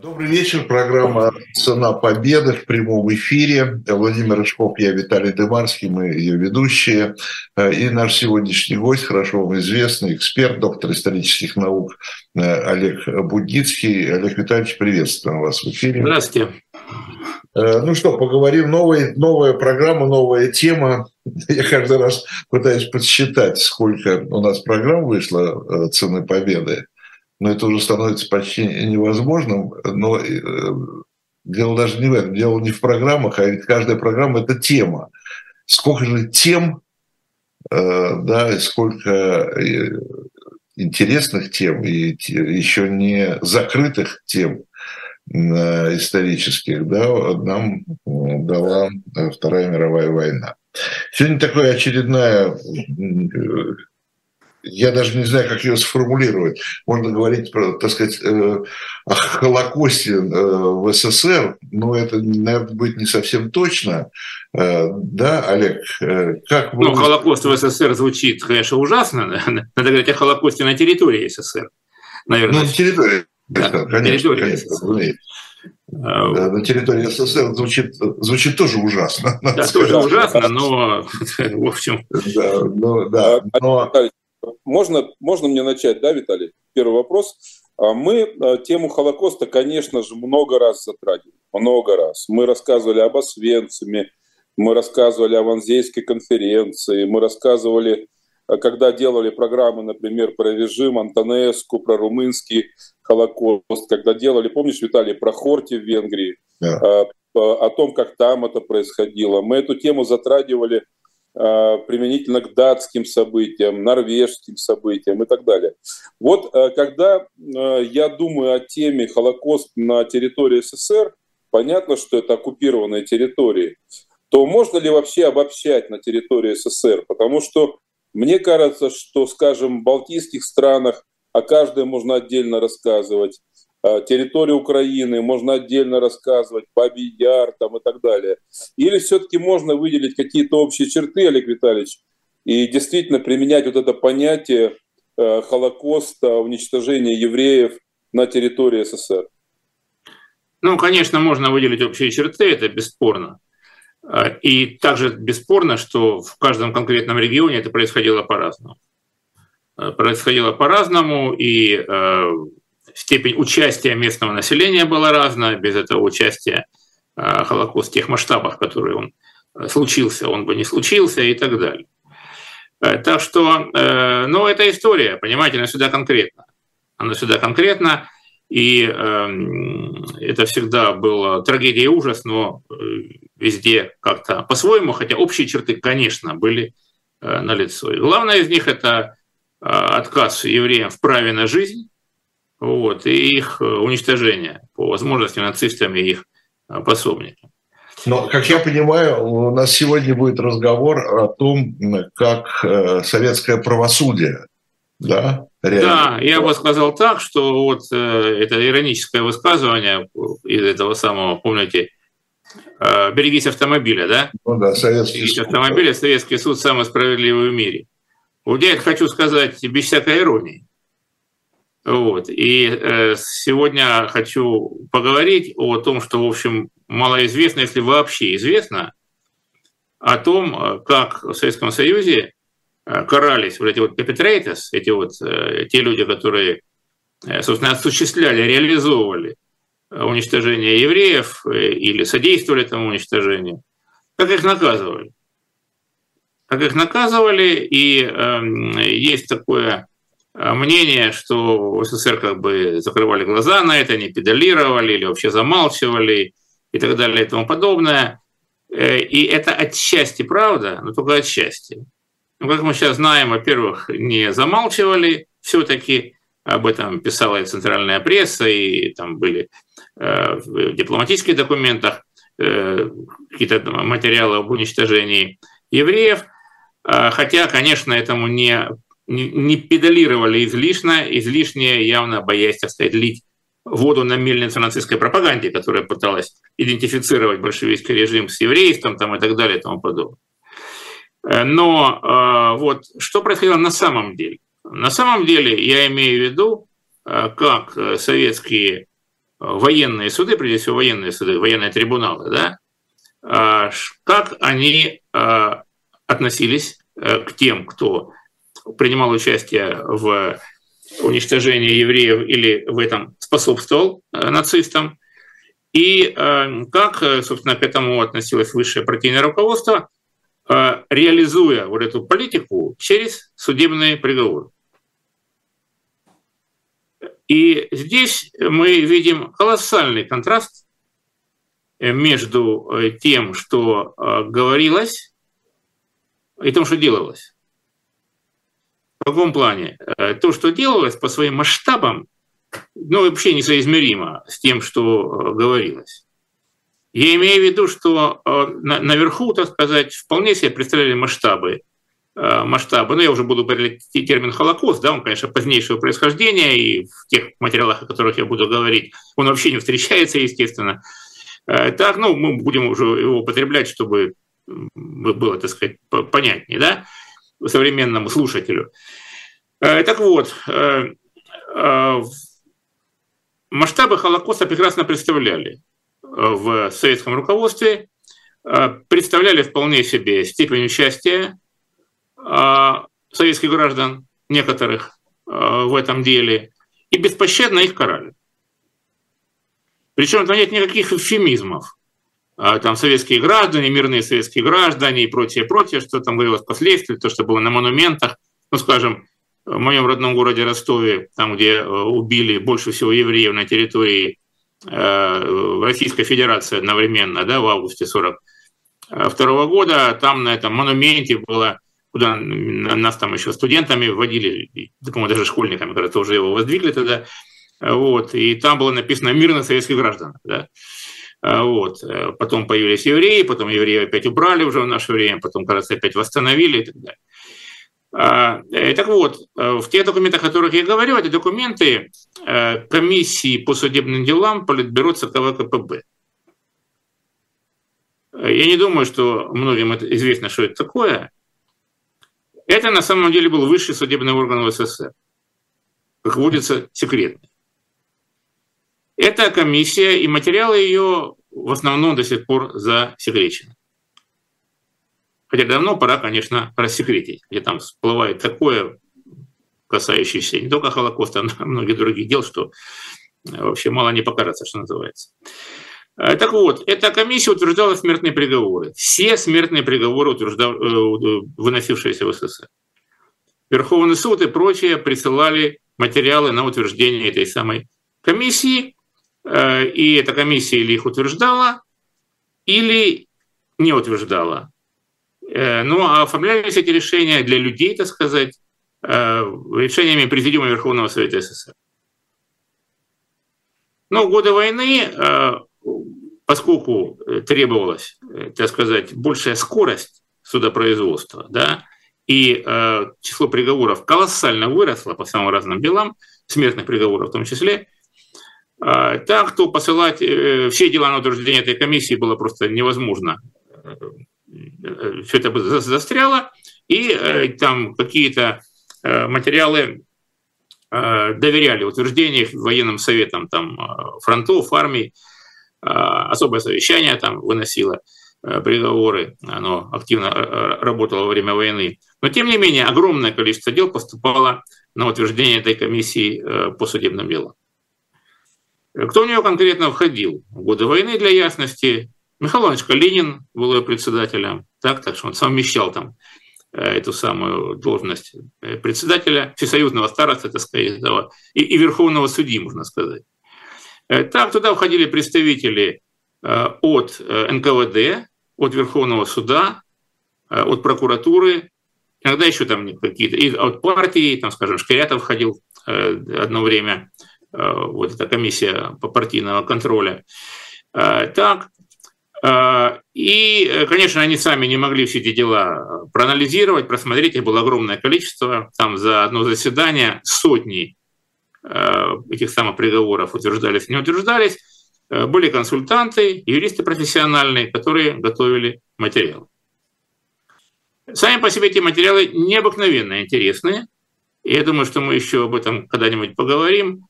Добрый вечер. Программа «Цена победы» в прямом эфире. Владимир Рыжков, я Виталий Дымарский, мы ее ведущие. И наш сегодняшний гость, хорошо вам известный, эксперт, доктор исторических наук Олег Будницкий. Олег Витальевич, приветствуем вас в эфире. Здравствуйте. Ну что, поговорим. Новая, новая программа, новая тема. Я каждый раз пытаюсь подсчитать, сколько у нас программ вышло э, «Цены победы» но это уже становится почти невозможным. Но э, дело даже не в этом, дело не в программах, а каждая программа – это тема. Сколько же тем, э, да, и сколько э, интересных тем и еще не закрытых тем исторических, да, нам дала Вторая мировая война. Сегодня такая очередная я даже не знаю, как ее сформулировать. Можно говорить, про, так сказать, э, о Холокосте э, в СССР, но это, наверное, будет не совсем точно. Э, да, Олег, как вы... Ну, Холокост в СССР звучит, конечно, ужасно. Надо говорить о Холокосте на территории СССР. Наверное. Ну, на территории, да, конечно, территории конечно, СССР. Да, на территории СССР звучит, звучит тоже ужасно. Да, тоже ужасно, но в общем... Да, но, да, но... Можно, можно мне начать, да, Виталий? Первый вопрос. А мы э, тему Холокоста, конечно же, много раз затрагивали. Много раз. Мы рассказывали об Освенциме, мы рассказывали о Ванзейской конференции, мы рассказывали, э, когда делали программы, например, про режим Антонеску, про румынский Холокост, когда делали, помнишь, Виталий, про Хорти в Венгрии, да. Э, о том, как там это происходило. Мы эту тему затрагивали применительно к датским событиям, норвежским событиям и так далее. Вот э, когда э, я думаю о теме Холокост на территории СССР, понятно, что это оккупированные территории, то можно ли вообще обобщать на территории СССР? Потому что мне кажется, что, скажем, в балтийских странах о каждой можно отдельно рассказывать, Э, территорию Украины, можно отдельно рассказывать, Бабий Яр там и так далее. Или все-таки можно выделить какие-то общие черты, Олег Витальевич, и действительно применять вот это понятие э, Холокоста, уничтожения евреев на территории СССР? Ну, конечно, можно выделить общие черты, это бесспорно. Э, и также бесспорно, что в каждом конкретном регионе это происходило по-разному. Происходило по-разному, и степень участия местного населения была разная. Без этого участия э, Холокост в тех масштабах, которые он э, случился, он бы не случился и так далее. Э, так что, ну, это история, понимаете, она сюда конкретно. Она сюда конкретно, и это всегда была трагедия и ужас, но везде как-то по-своему, хотя общие черты, конечно, были налицо. И главное из них – это отказ евреям в праве на жизнь, вот, и их э, уничтожение по возможности нацистами и их э, пособниками. Но, как я понимаю, у нас сегодня будет разговор о том, как э, советское правосудие, да, реально. Да, я бы сказал так, что вот это ироническое высказывание из этого самого, помните, «Берегись автомобиля», да? Ну да, советский «Берегись суд. автомобиля», Советский суд самый справедливый в мире. Вот я хочу сказать без всякой иронии. Вот. И э, сегодня хочу поговорить о том, что, в общем, малоизвестно, если вообще известно, о том, э, как в Советском Союзе э, карались вот эти вот perpetrators, эти вот э, те люди, которые, э, собственно, осуществляли, реализовывали уничтожение евреев или содействовали этому уничтожению, как их наказывали. Как их наказывали, и э, есть такое мнение, что СССР как бы закрывали глаза на это, не педалировали или вообще замалчивали и так далее и тому подобное. Э, и это отчасти правда, но только отчасти. Ну, как мы сейчас знаем, во-первых, не замалчивали, все-таки об этом писала и центральная пресса, и там были э, в дипломатических документах э, какие-то материалы об уничтожении евреев. Э, хотя, конечно, этому не не педалировали излишне, излишне явно боясь, так лить воду на мельницу нацистской пропаганде, которая пыталась идентифицировать большевистский режим с еврейством там, и так далее и тому подобное. Э, но э, вот что происходило на самом деле? На самом деле я имею в виду, э, как советские военные суды, прежде всего военные суды, военные трибуналы, да, как они относились к тем, кто принимал участие в уничтожении евреев или в этом способствовал нацистам, и как, собственно, к этому относилось высшее партийное руководство, реализуя вот эту политику через судебные приговоры. И здесь мы видим колоссальный контраст э, между э, тем, что э, говорилось, и тем, что делалось. В каком плане? То, что делалось по своим масштабам, ну, вообще несоизмеримо с тем, что говорилось. Я имею в виду, что наверху, так сказать, вполне себе представляли масштабы Э, масштаба. Ну, я уже буду говорить термин «Холокост», да, он, конечно, позднейшего происхождения, и в тех материалах, о которых я буду говорить, он вообще не встречается, естественно. Э, так, ну, мы будем уже его употреблять, чтобы было, так сказать, понятнее, да, современному слушателю. Э, так вот, масштабы Холокоста прекрасно представляли в советском руководстве, представляли вполне себе степень участия советских граждан, некоторых в этом деле, и беспощадно их карали. Причем там нет никаких эвфемизмов. А, там советские граждане, мирные советские граждане и прочее, прочее, что там говорилось впоследствии, то, что было на монументах. Ну, скажем, в моем родном городе Ростове, там, где убили больше всего евреев на территории Российской Федерации одновременно, да, в августе 42 года, там на этом монументе было куда нас там еще студентами вводили, по-моему, даже школьниками, когда тоже его воздвигли тогда, вот, и там было написано «Мирно советских граждан», да, вот. Потом появились евреи, потом евреи опять убрали уже в наше время, потом, кажется, опять восстановили и так далее. А, э, так вот, в тех документах, о которых я говорю, это документы э, комиссии по судебным делам Политбюро ЦК ВКПБ. Я не думаю, что многим это известно, что это такое. Это на самом деле был высший судебный орган в СССР, как водится, секретный. Эта комиссия и материалы ее в основном до сих пор засекречены. Хотя давно пора, конечно, рассекретить, где там всплывает такое, касающееся не только Холокоста, но и многих других дел, что вообще мало не покараться, что называется. Э, так вот, эта комиссия утверждала смертные приговоры. Все смертные приговоры, утверждав... Э, выносившиеся в СССР. Верховный суд и прочее присылали материалы на утверждение этой самой комиссии, э, и эта комиссия или их утверждала, или не утверждала. Ну, а оформлялись эти решения для людей, так сказать, решениями Президиума Верховного Совета СССР. Но в годы войны поскольку э, требовалась, э, так сказать, большая скорость судопроизводства, да, и э, число приговоров колоссально выросло по самым разным делам, смертных приговоров в том числе, э, так, то посылать э, все дела на утверждение этой комиссии было просто невозможно. Э, все это застряло, и э, там какие-то материалы доверяли утверждению военным советам там, фронтов, армий, а, особое совещание там выносило приговоры, оно активно работало во время войны. Но, тем не менее, огромное количество дел поступало на утверждение этой комиссии по судебным делам. Кто в нее конкретно входил? В годы войны, для ясности, Михаил Иванович Калинин был ее председателем, так, так что он совмещал там эту самую должность председателя всесоюзного староста, так сказать, и, и верховного судьи, можно сказать. Э, так туда входили представители э, от э, НКВД, от Верховного суда, от прокуратуры, иногда еще там какие-то, и от партии, там, скажем, Шкирятов входил одно время, вот эта комиссия по партийного контроля. Так, и, конечно, они сами не могли все эти дела проанализировать, просмотреть, их было огромное количество, там за одно заседание сотни Э, этих самых приговоров утверждались, не утверждались, э, были консультанты, юристы профессиональные, которые готовили материал. Сами по себе эти материалы необыкновенно интересные. Я думаю, что мы еще об этом когда-нибудь поговорим.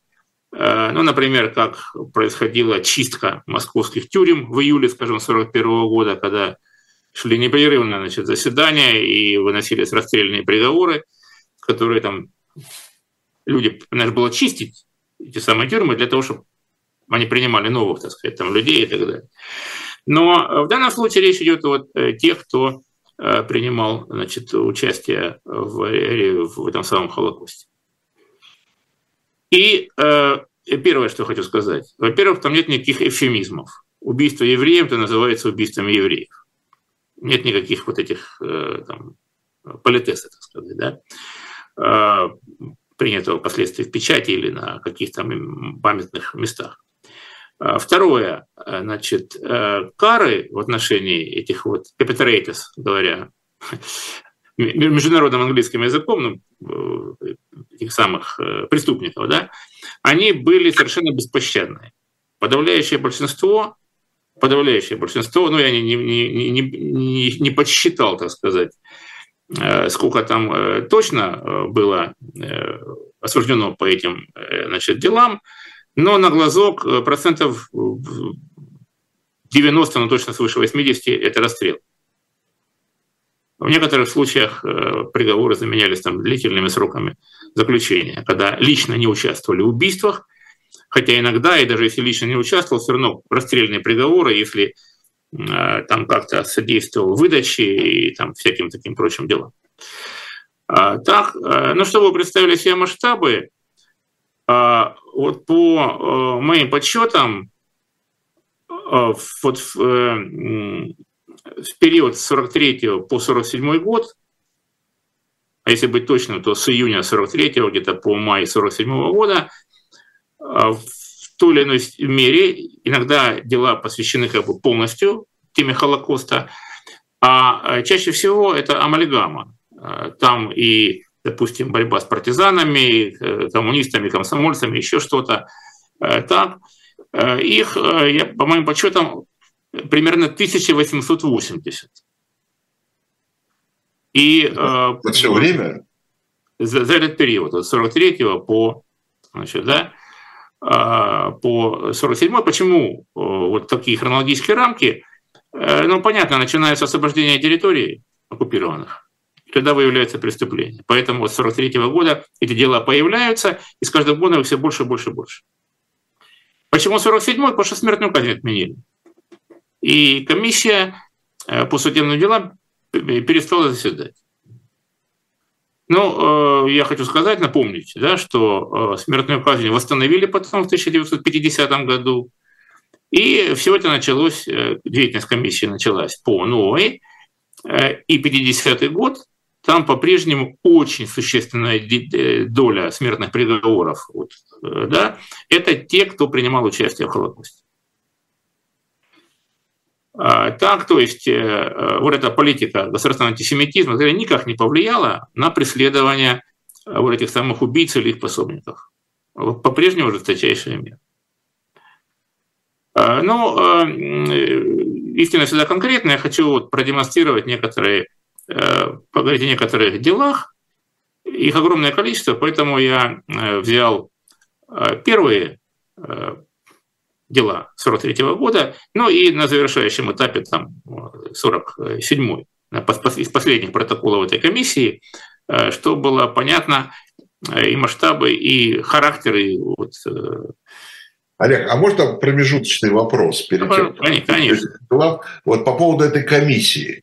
Ну, например, как происходила чистка московских тюрем в июле, скажем, 1941 года, когда шли непрерывно значит, заседания и выносились расстрельные приговоры, которые там люди, надо было чистить эти самые тюрьмы для того, чтобы они принимали новых, так сказать, там, людей и так далее. Но в данном случае речь идет о э, тех, кто э, принимал значит, участие в, в этом самом Холокосте. И э, первое, что хочу сказать. Во-первых, там нет никаких эвфемизмов. Убийство евреев это называется убийством евреев. Нет никаких вот этих э, там, политесов, так сказать, да, э, принятого впоследствии в печати или на каких-то памятных местах. А второе, э, значит, э, кары в отношении этих вот perpetrators, говоря международным английским языком, ну, э, этих самых преступников, да, они были совершенно беспощадные. Подавляющее большинство, подавляющее большинство, ну я не, не, не, не, не подсчитал, так сказать, сколько там точно было осуждено по этим значит, делам, но на глазок э, процентов 90, ну точно свыше 80 – это расстрел. В некоторых случаях э, приговоры заменялись там длительными сроками заключения, когда лично не участвовали в убийствах, хотя иногда, и даже если лично не участвовал, все равно расстрельные приговоры, если э, там как-то содействовал выдаче и там всяким таким прочим делам. А, так, ну чтобы вы представили себе масштабы, а, вот по э, моим подсчетам, э, вот в, э, в период с 43 по 47 год, а если быть точным, то с июня 43 где-то по май 47 года, в той или иной мере, иногда дела посвящены как бы полностью теме Холокоста, а чаще всего это амальгама. Там и допустим, борьба с партизанами, э, коммунистами, комсомольцами, еще что-то. Э, так, э, их, я, по моим подсчетам, примерно 1880. И, За все время? За, за этот период, от 43 по, значит, да, по 47 Почему вот такие хронологические рамки? Ну, понятно, начинается освобождение территорий оккупированных тогда выявляется преступление. Поэтому с 43 года эти дела появляются, и с каждым годом их все больше больше больше. Почему 47-й? Потому что смертную казнь отменили. И комиссия э, по судебным делам перестала заседать. Ну, э, я хочу сказать, напомнить, да, что э, смертную казнь восстановили потом в 1950 году. И все это началось, деятельность комиссии началась по новой. И 50-й год там по-прежнему очень существенная э, доля смертных приговоров. Вот, э, да, это те, кто принимал участие в Холокосте. А, так, то есть э, вот эта политика государственного антисемитизма никак не повлияла на преследование вот этих самых убийц или их пособников. По-прежнему жесточайшая мера. А, ну, истина всегда конкретная. Я хочу вот продемонстрировать некоторые Э, поговорить о некоторых делах. Их огромное количество, поэтому я э, взял э, первые дела 43 -го года, ну и на завершающем этапе там 47-й, из последних протоколов этой комиссии, что было понятно и масштабы, и характеры. Вот. Олег, а можно промежуточный вопрос перед тем? Конечно. Вот по поводу этой комиссии.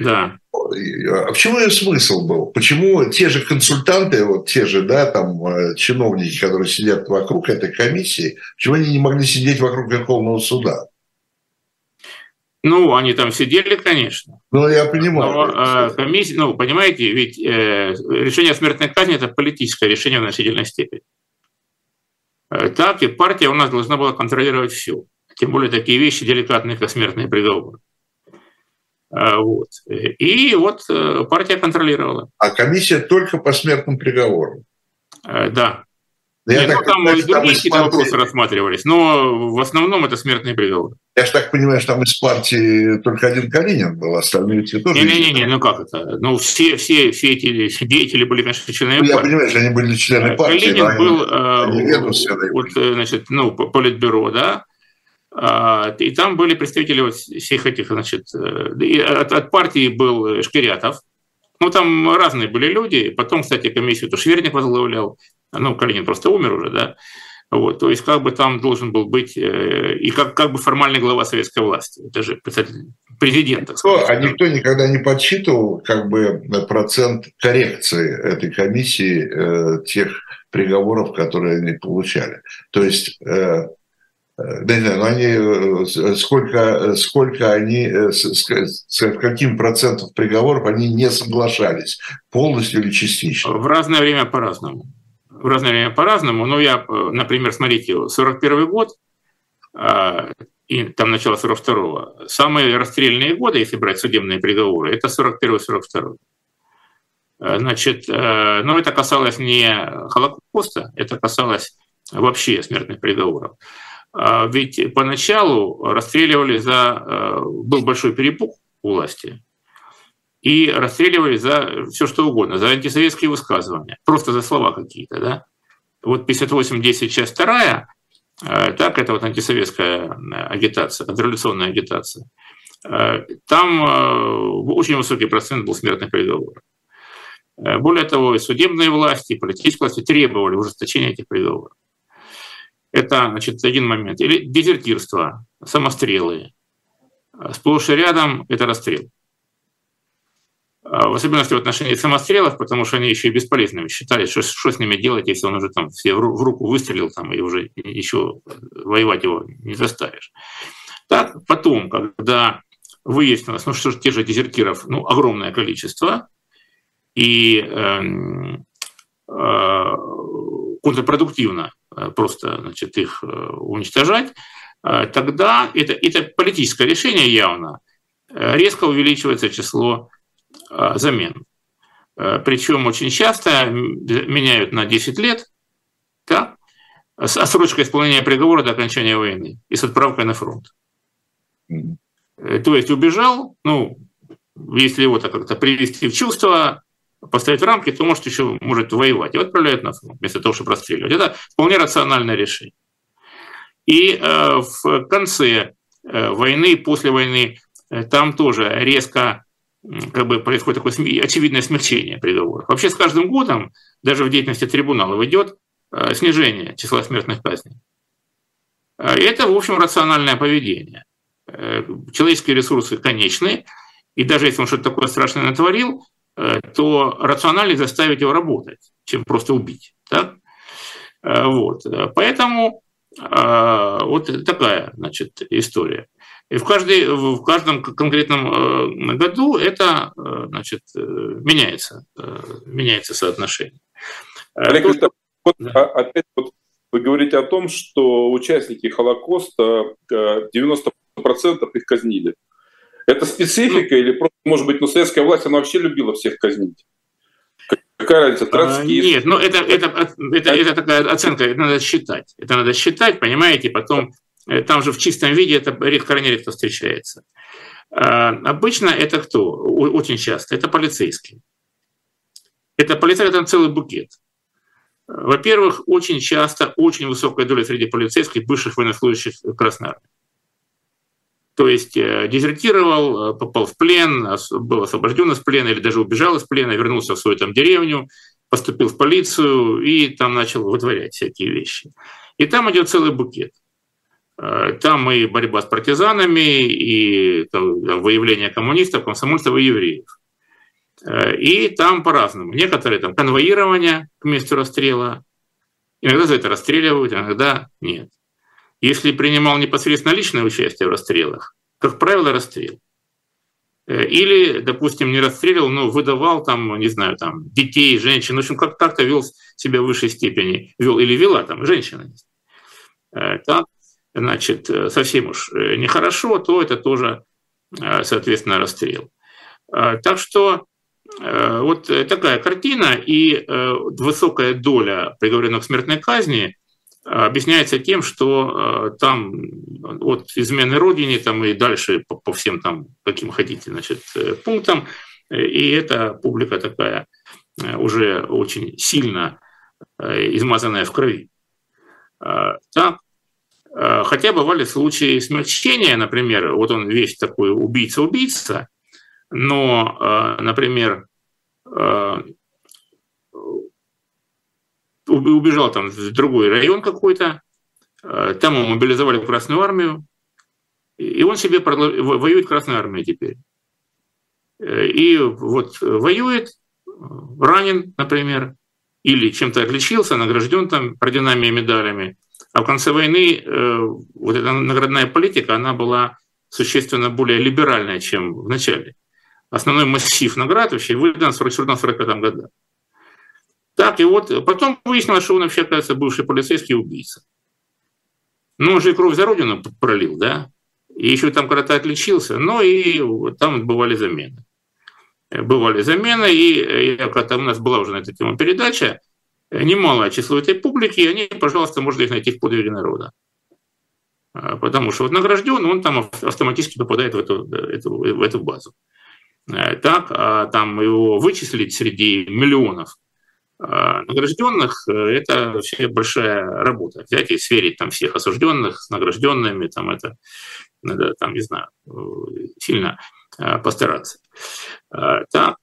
Да. А в чем ее смысл был? Почему те же консультанты, вот те же, да, там, э, чиновники, которые сидят вокруг этой комиссии, почему они не могли сидеть вокруг Верховного суда? Ну, они там сидели, конечно. Ну, я понимаю. Но, э, комиссия, ну, понимаете, ведь э, решение о смертной казни – это политическое решение в значительной степени. Э, так и партия у нас должна была контролировать все. Тем более такие вещи деликатные, как смертные приговоры. А, вот. И вот э, партия контролировала. А комиссия только по смертным приговорам? Э, да. Да Нет, ну, там и другие какие-то вопросы рассматривались, но в основном это смертные приговоры. Я же так понимаю, что там из партии только один Калинин был, остальные все тоже... Не-не-не, ну как это? Ну все, все, все эти деятели были, конечно, членами ну, партии. Я понимаю, что они были членами э, партии. Калинин был они, они э, вот, значит, ну, политбюро, да, а, и там были представители вот всех этих, значит, от, от партии был Шкирятов, ну, там разные были люди. Потом, кстати, комиссию то Шверник возглавлял. Ну, Калинин просто умер уже, да. Вот, то есть как бы там должен был быть э, и как, как бы формальный глава советской власти. Это же представитель президента. Никто, а никто никогда не подсчитывал как бы процент коррекции этой комиссии э, тех приговоров, которые они получали. То есть э, да знаю, но они, э, сколько, сколько они, э, с, с каким процентом приговоров они не соглашались, полностью или частично? В разное время по-разному. В разное время по-разному. Но я, э, например, смотрите, 41 год, а, и там начало 42-го, самые расстрельные годы, если брать судебные приговоры, это 41-42. Значит, но это касалось не Холокоста, это касалось вообще смертных приговоров. А ведь поначалу расстреливали за... Э, был большой перепуг у власти, и расстреливали за все что угодно, за антисоветские высказывания, просто за слова какие-то, да. Вот 58.10, часть 2, э, так, это вот антисоветская агитация, контрреволюционная агитация. Э, там очень высокий процент был смертных приговоров. Более того, и судебные власти, и политические власти требовали ужесточения этих приговоров. Это, значит, один момент. Или дезертирство, самострелы. Сплошь и рядом это расстрел. А в особенности в отношении самострелов, потому что они еще и бесполезными считали, что, что с ними делать, если он уже там все в руку выстрелил там, и уже еще воевать его не заставишь. Так, потом, когда выяснилось, ну что же, те же дезертиров, ну, огромное количество, и э, э, контрпродуктивно Э, просто значит, их э, уничтожать, э, тогда это, это политическое решение явно, резко увеличивается число замен. Причем очень часто меняют на 10 лет, да, с отсрочкой исполнения приговора до окончания войны и с отправкой на фронт. То есть убежал, ну, если его так как-то привести в чувство, поставить в рамки, то может еще может воевать. И отправляют на фронт, вместо того, чтобы расстреливать. Это вполне рациональное решение. И э, в конце э, войны, после войны, э, там тоже резко как бы происходит такое очевидное смягчение приговоров. Вообще с каждым годом, даже в деятельности трибуналов, идет э, снижение числа смертных казней. Э, и это, в общем, рациональное поведение. Э, человеческие ресурсы конечны, и даже если он что-то такое страшное натворил, то рациональнее заставить его работать, чем просто убить. Так? Э, вот. Поэтому э, вот такая значит, история. И в, каждой, в каждом конкретном году это значит, меняется, меняется соотношение. Олег Тут... вот, да. опять вот вы говорите о том, что участники Холокоста 90% их казнили. Это специфика или просто, может быть, ну, советская власть, она вообще любила всех казнить? Какая разница, троцкист? Нет, ну это, это, это, это такая оценка, это надо считать. Это надо считать, понимаете, потом э, там же в чистом виде это редко, крайне редко встречается. А, обычно это кто? Очень часто. Это полицейские. Это полицейский, это целый букет. Во-первых, очень часто очень высокая доля среди полицейских бывших военнослужащих Красной Армии. То есть э, дезертировал, э, попал в плен, был освобожден из плена или даже убежал из плена, вернулся в свою там деревню, поступил в полицию и там начал вытворять всякие вещи. И там идет целый букет. Э, там и борьба с партизанами, и там, выявление коммунистов, комсомольцев и евреев. И там по-разному. Некоторые там конвоирование к месту расстрела. Иногда за это расстреливают, иногда нет. Если принимал непосредственно личное участие в расстрелах, как правило, расстрел. Э, или, допустим, не расстреливал, но выдавал там, не знаю, там, детей, женщин, в общем, как так-то вел себя в высшей степени, вел или вела там женщина. Э, так, значит, э, совсем уж нехорошо, то это тоже, соответственно, расстрел. Так что вот такая картина и высокая доля приговоренных к смертной казни объясняется тем, что э, там от измены родине там и дальше по, всем там, каким хотите, значит, э, пунктам, и эта публика такая э, уже очень сильно измазанная в крови. Так, хотя бывали случаи смягчения, например, вот он весь такой убийца-убийца, но, например, убежал там в другой район какой-то, э, там его мобилизовали в Красную Армию, и он себе воюет в Красной Армии теперь. Э, и вот воюет, ранен, например, или чем-то отличился, награжден там орденами и медалями. А в конце войны э, вот эта наградная политика, она была существенно более либеральная, чем в начале. Основной массив наград вообще выдан в 1944-1945 году. Так, и вот потом выяснилось, что он вообще, оказывается, бывший полицейский убийца. Ну, он же и кровь за родину пролил, да? И еще там когда-то отличился, но и там бывали замены. Бывали замены, и когда у нас была уже на эту тему передача, немалое число этой публики, и они, пожалуйста, можно их найти в подвиге народа. А, потому что вот награжден, он там автоматически попадает в эту, эту, в эту базу. Э, так, а там его вычислить среди миллионов награжденных – это вообще большая работа. Взять и сверить там всех осужденных с награжденными, там это надо, там, не знаю, сильно а, постараться. А, так,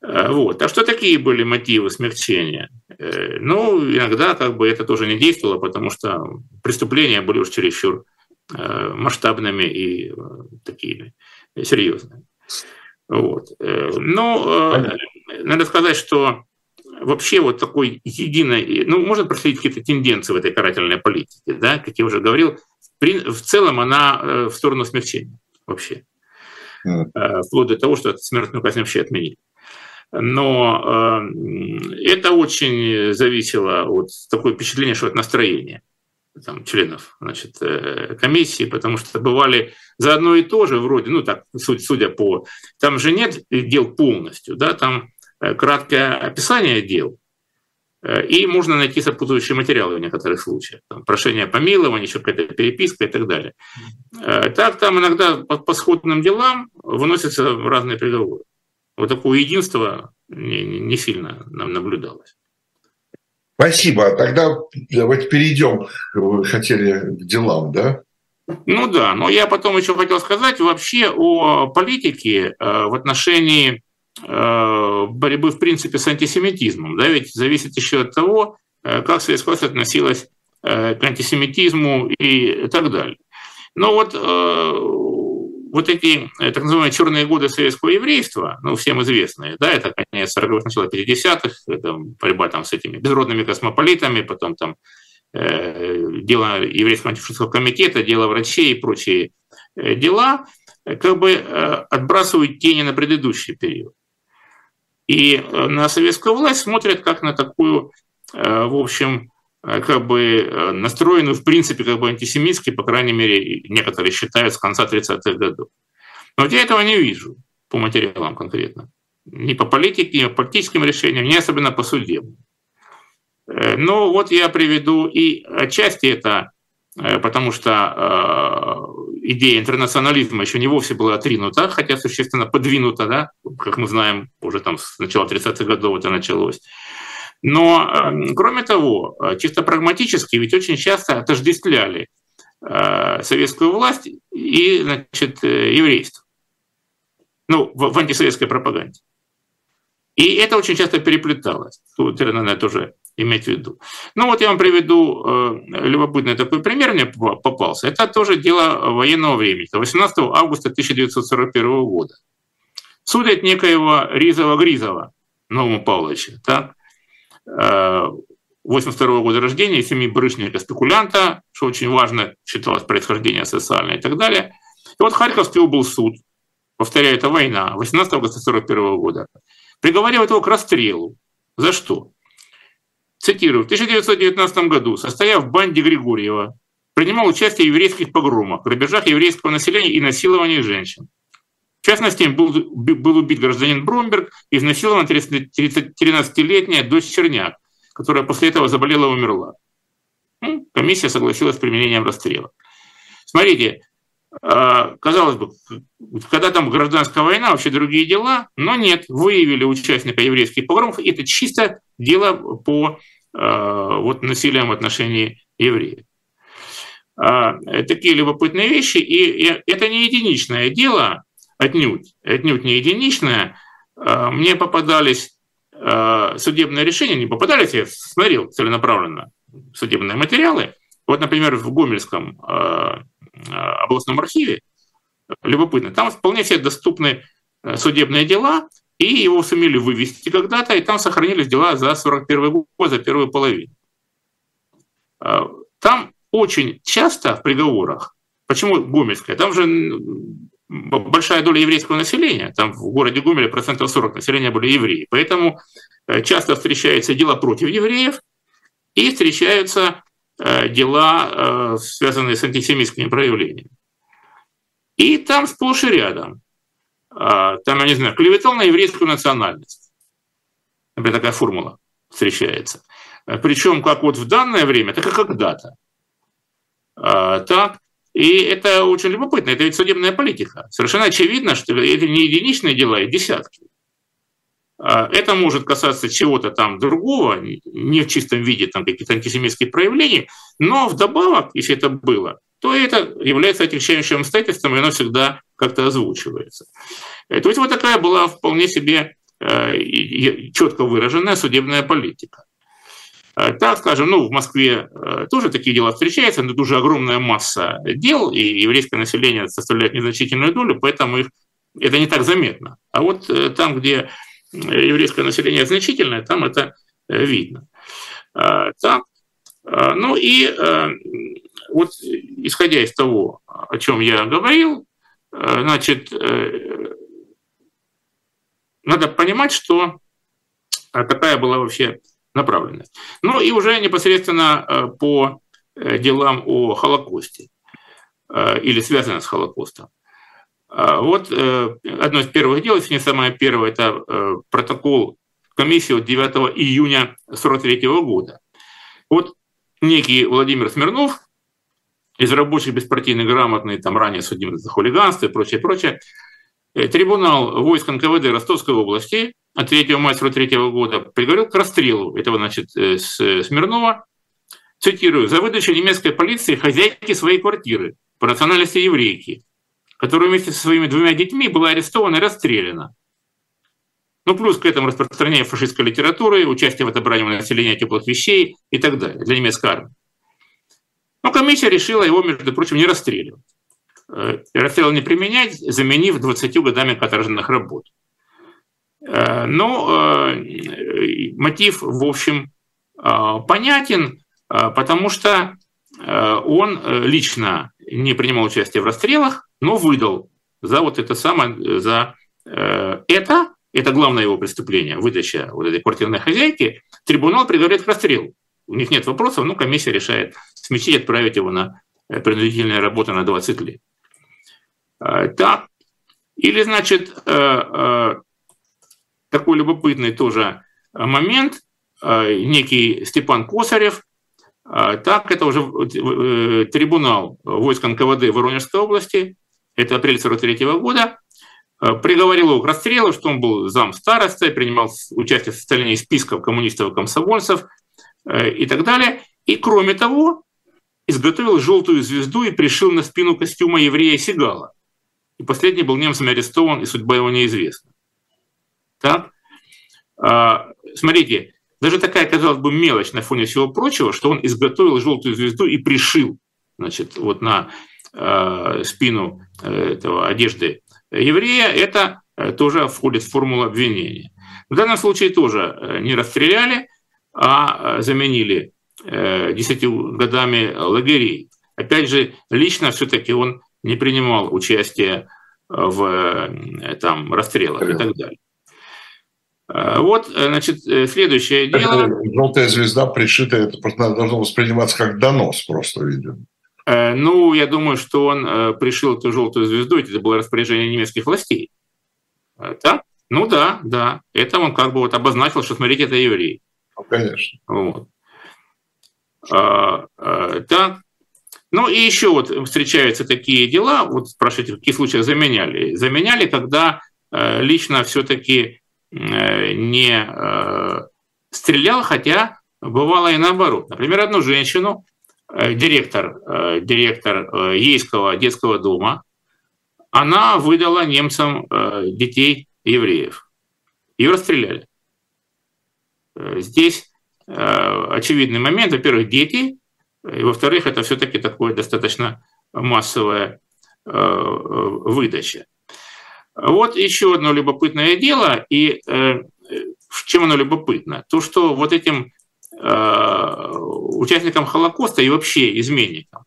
вот. А что такие были мотивы смягчения? Э, ну, иногда как бы это тоже не действовало, потому что преступления были уж чересчур масштабными и э, такими серьезными. Вот. Э, но надо сказать, что вообще вот такой единой, ну, можно проследить какие-то тенденции в этой карательной политике, да, как я уже говорил, в целом она э, в сторону смягчения вообще. Mm. Вплоть до того, что смертную казнь вообще отменили. Но э, это очень зависело от такое впечатление, что от настроения там, членов значит, комиссии, потому что бывали за одно и то же вроде, ну так, судя по... Там же нет дел полностью, да, там Э, краткое описание дел, э, и можно найти сопутствующие материалы в некоторых случаях. Там, прошение помилования, еще какая-то переписка и так далее. Э, так там иногда по, по сходным делам выносятся разные приговоры. Вот такое единство не, не сильно нам наблюдалось. Спасибо. Тогда давайте перейдем, вы хотели к делам, да? Ну да, но я потом еще хотел сказать вообще о политике в отношении Э, борьбы, в принципе, с антисемитизмом. Да, ведь зависит еще от того, э, как Советская власть относилась э, к антисемитизму и так далее. Но вот, вот эти так называемые черные годы советского еврейства, ну, всем известные, да, это конец 40-х, начало 50-х, это борьба там с этими безродными космополитами, потом там дело еврейского антифашистского комитета, дело врачей и прочие дела, как бы отбрасывают тени на предыдущий период. И э, на советскую власть смотрят как на такую, э, в общем, э, как бы настроенную, в принципе, как бы антисемитски, по крайней мере, некоторые считают с конца 30-х годов. Но я этого не вижу по материалам конкретно. Ни по политике, ни по политическим решениям, ни особенно по судебным. Но вот я приведу и отчасти это, потому что идея интернационализма еще не вовсе была отринута, хотя существенно подвинута, да, как мы знаем, уже там с начала 30-х годов это началось. Но, эм, кроме того, э, чисто прагматически ведь очень часто отождествляли э, советскую власть и значит, э, еврейство. Ну, в, в антисоветской пропаганде. И это очень часто переплеталось. Тут, наверное, тоже иметь в виду. Ну вот я вам приведу э, любопытный такой пример, мне попался. Это тоже дело военного времени. 18 августа 1941 года. Судят некоего Ризова-Гризова, Новому Павловича, так? Э, 82 года рождения, семьи барышника спекулянта, что очень важно считалось происхождение социальное и так далее. И вот Харьковский облсуд, повторяю, это война, 18 августа 1941 года, приговаривает его к расстрелу. За что? Цитирую. В 1919 году, состояв в банде Григорьева, принимал участие в еврейских погромах, грабежах еврейского населения и насиловании женщин. В частности, был, был убит гражданин Бромберг и изнасилована 13-летняя дочь Черняк, которая после этого заболела и умерла. Ну, комиссия согласилась с применением расстрела. Смотрите, а, казалось бы, когда там гражданская война, вообще другие дела, но нет, выявили участника еврейских погромов, это чисто дело по вот, насилием в отношении евреев. А, такие любопытные вещи, и это не единичное дело, отнюдь, отнюдь не единичное. Мне попадались судебные решения, не попадались, я смотрел целенаправленно судебные материалы. Вот, например, в Гомельском областном архиве, любопытно, там вполне все доступны э, судебные дела, и его сумели вывести когда-то, и там сохранились дела за 41 год, за первую половину. А, там очень часто в приговорах, почему Гомельская, там же большая доля еврейского населения, там в городе Гомеле процентов 40 населения были евреи, поэтому э, часто встречаются дела против евреев и встречаются Э, дела, э, связанные с антисемитскими проявлениями. И там сплошь и рядом. А, там, я не знаю, клеветал на еврейскую национальность. Например, такая формула встречается. Причем как вот в данное время, так и когда-то. А, так, и это очень любопытно, это ведь судебная политика. Совершенно очевидно, что это не единичные дела, а десятки. А, это может касаться чего-то там другого, не в чистом виде там каких-то антисемитских проявлений, но вдобавок, если это было, то это является отягчающим обстоятельством, и оно всегда как-то озвучивается. Э, то есть вот такая была вполне себе э, четко выраженная судебная политика. Э, так скажем, ну, в Москве тоже такие дела встречаются, но тоже огромная масса дел, и еврейское население составляет незначительную долю, поэтому их, это не так заметно. А вот там, где еврейское население значительное, там это видно. Так, ну и вот исходя из того, о чем я говорил, э, значит, надо понимать, что какая была вообще направленность. Ну и уже непосредственно по делам о Холокосте или связанным с Холокостом. Вот э, одно из первых дел, если не самое первое, это э, протокол комиссии от 9 июня 1943 года. Вот некий Владимир Смирнов, из рабочих беспартийных грамотный, там ранее судимый за хулиганство и прочее, прочее, э, трибунал войск НКВД Ростовской области от 3 мая 1943 года приговорил к расстрелу этого, значит, Смирнова, цитирую, за выдачу немецкой полиции хозяйки своей квартиры по национальности еврейки, которая вместе со своими двумя детьми была арестована и расстреляна. Ну, плюс к этому распространение фашистской литературы, участие в отобрании населения теплых вещей и так далее для немецкой армии. Но комиссия решила его, между прочим, не расстреливать. Э, расстрел не применять, заменив 20 годами каторжных работ. Э, но э, мотив, в общем, понятен, потому что он лично не принимал участие в расстрелах, но выдал за вот это самое, за это, это главное его преступление, выдача вот этой квартирной хозяйки, трибунал приговорит к расстрелу. У них нет вопросов, но комиссия решает сместить, отправить его на э, принудительную работу на 20 лет. Так, или, значит, э, э, такой любопытный тоже момент, некий Степан Косарев, э, так, это уже трибунал войск НКВД Воронежской области, это апрель 43 года, приговорил его к расстрелу, что он был зам староста, принимал участие в составлении списков коммунистов и комсомольцев и так далее. И кроме того, изготовил желтую звезду и пришил на спину костюма еврея Сигала. И последний был немцами арестован, и судьба его неизвестна. Так? А, смотрите, даже такая, казалось бы, мелочь на фоне всего прочего, что он изготовил желтую звезду и пришил значит, вот на Э, спину э, этого одежды еврея, это э, тоже входит в формулу обвинения. В данном случае тоже не расстреляли, а заменили десятью годами лагерей. Опять же, лично все-таки он не принимал участие в там, расстрелах и так далее. Вот, значит, следующее дело. Желтая звезда пришита, это должно восприниматься как донос просто, видимо. Э, ну, я думаю, что он э, пришил эту желтую звезду, это было распоряжение немецких властей. Э, да? Ну да, да. Это он как бы вот обозначил, что смотрите, это еврей. Ну, конечно. Вот. Так. Ну и еще вот встречаются такие дела, вот спрашиваете, в каких случаях заменяли? Заменяли, когда лично все-таки не стрелял, хотя бывало и наоборот. Например, одну женщину, директор, директор Ейского детского дома, она выдала немцам детей евреев. Ее расстреляли. Э, здесь э, очевидный момент. Во-первых, дети, и во-вторых, это все-таки такое достаточно массовая э, выдача. Вот еще одно любопытное дело, и чем оно любопытно? То, что вот этим участникам Холокоста и вообще изменникам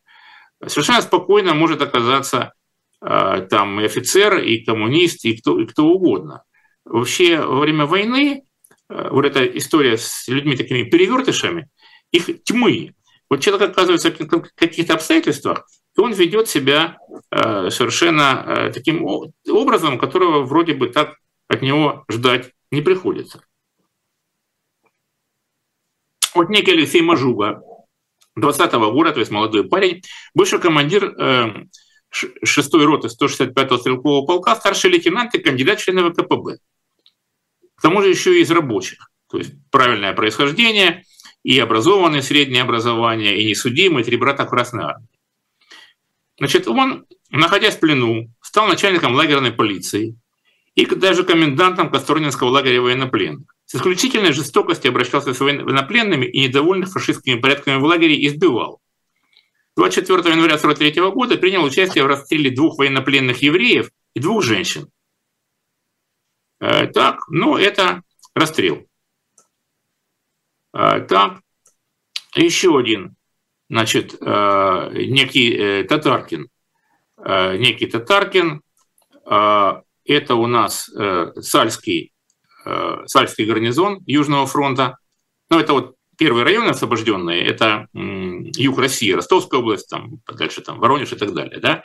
совершенно спокойно может оказаться там и офицер, и коммунист, и кто, и кто угодно. Вообще во время войны Э, вот эта история с людьми такими перевертышами, их тьмы. Вот человек оказывается в каких-то обстоятельствах, и он ведет себя э, совершенно э, таким образом, которого вроде бы так от него ждать не приходится. Вот некий Алексей Мажуга, 20-го года, то есть молодой парень, бывший командир 6-й роты 165-го стрелкового полка, старший лейтенант и кандидат в члены ВКПБ. К тому же еще и из рабочих. То есть правильное происхождение, и образованное среднее образование, и несудимый, три брата Красной Армии. Значит, он, находясь в плену, стал начальником лагерной полиции и даже комендантом Касторнинского лагеря военнопленных. С исключительной жестокостью обращался с военнопленными и недовольных фашистскими порядками в лагере избивал. 24 января 1943 года принял участие в расстреле двух военнопленных евреев и двух женщин. Э, так, ну, это расстрел. Э, так, еще один, значит, э, некий Татаркин. Некий Татаркин, это у нас Сальский, Сальский гарнизон Южного фронта. Ну, это вот первые районы освобожденные, это юг России, Ростовская область, там, дальше там Воронеж и так далее, да.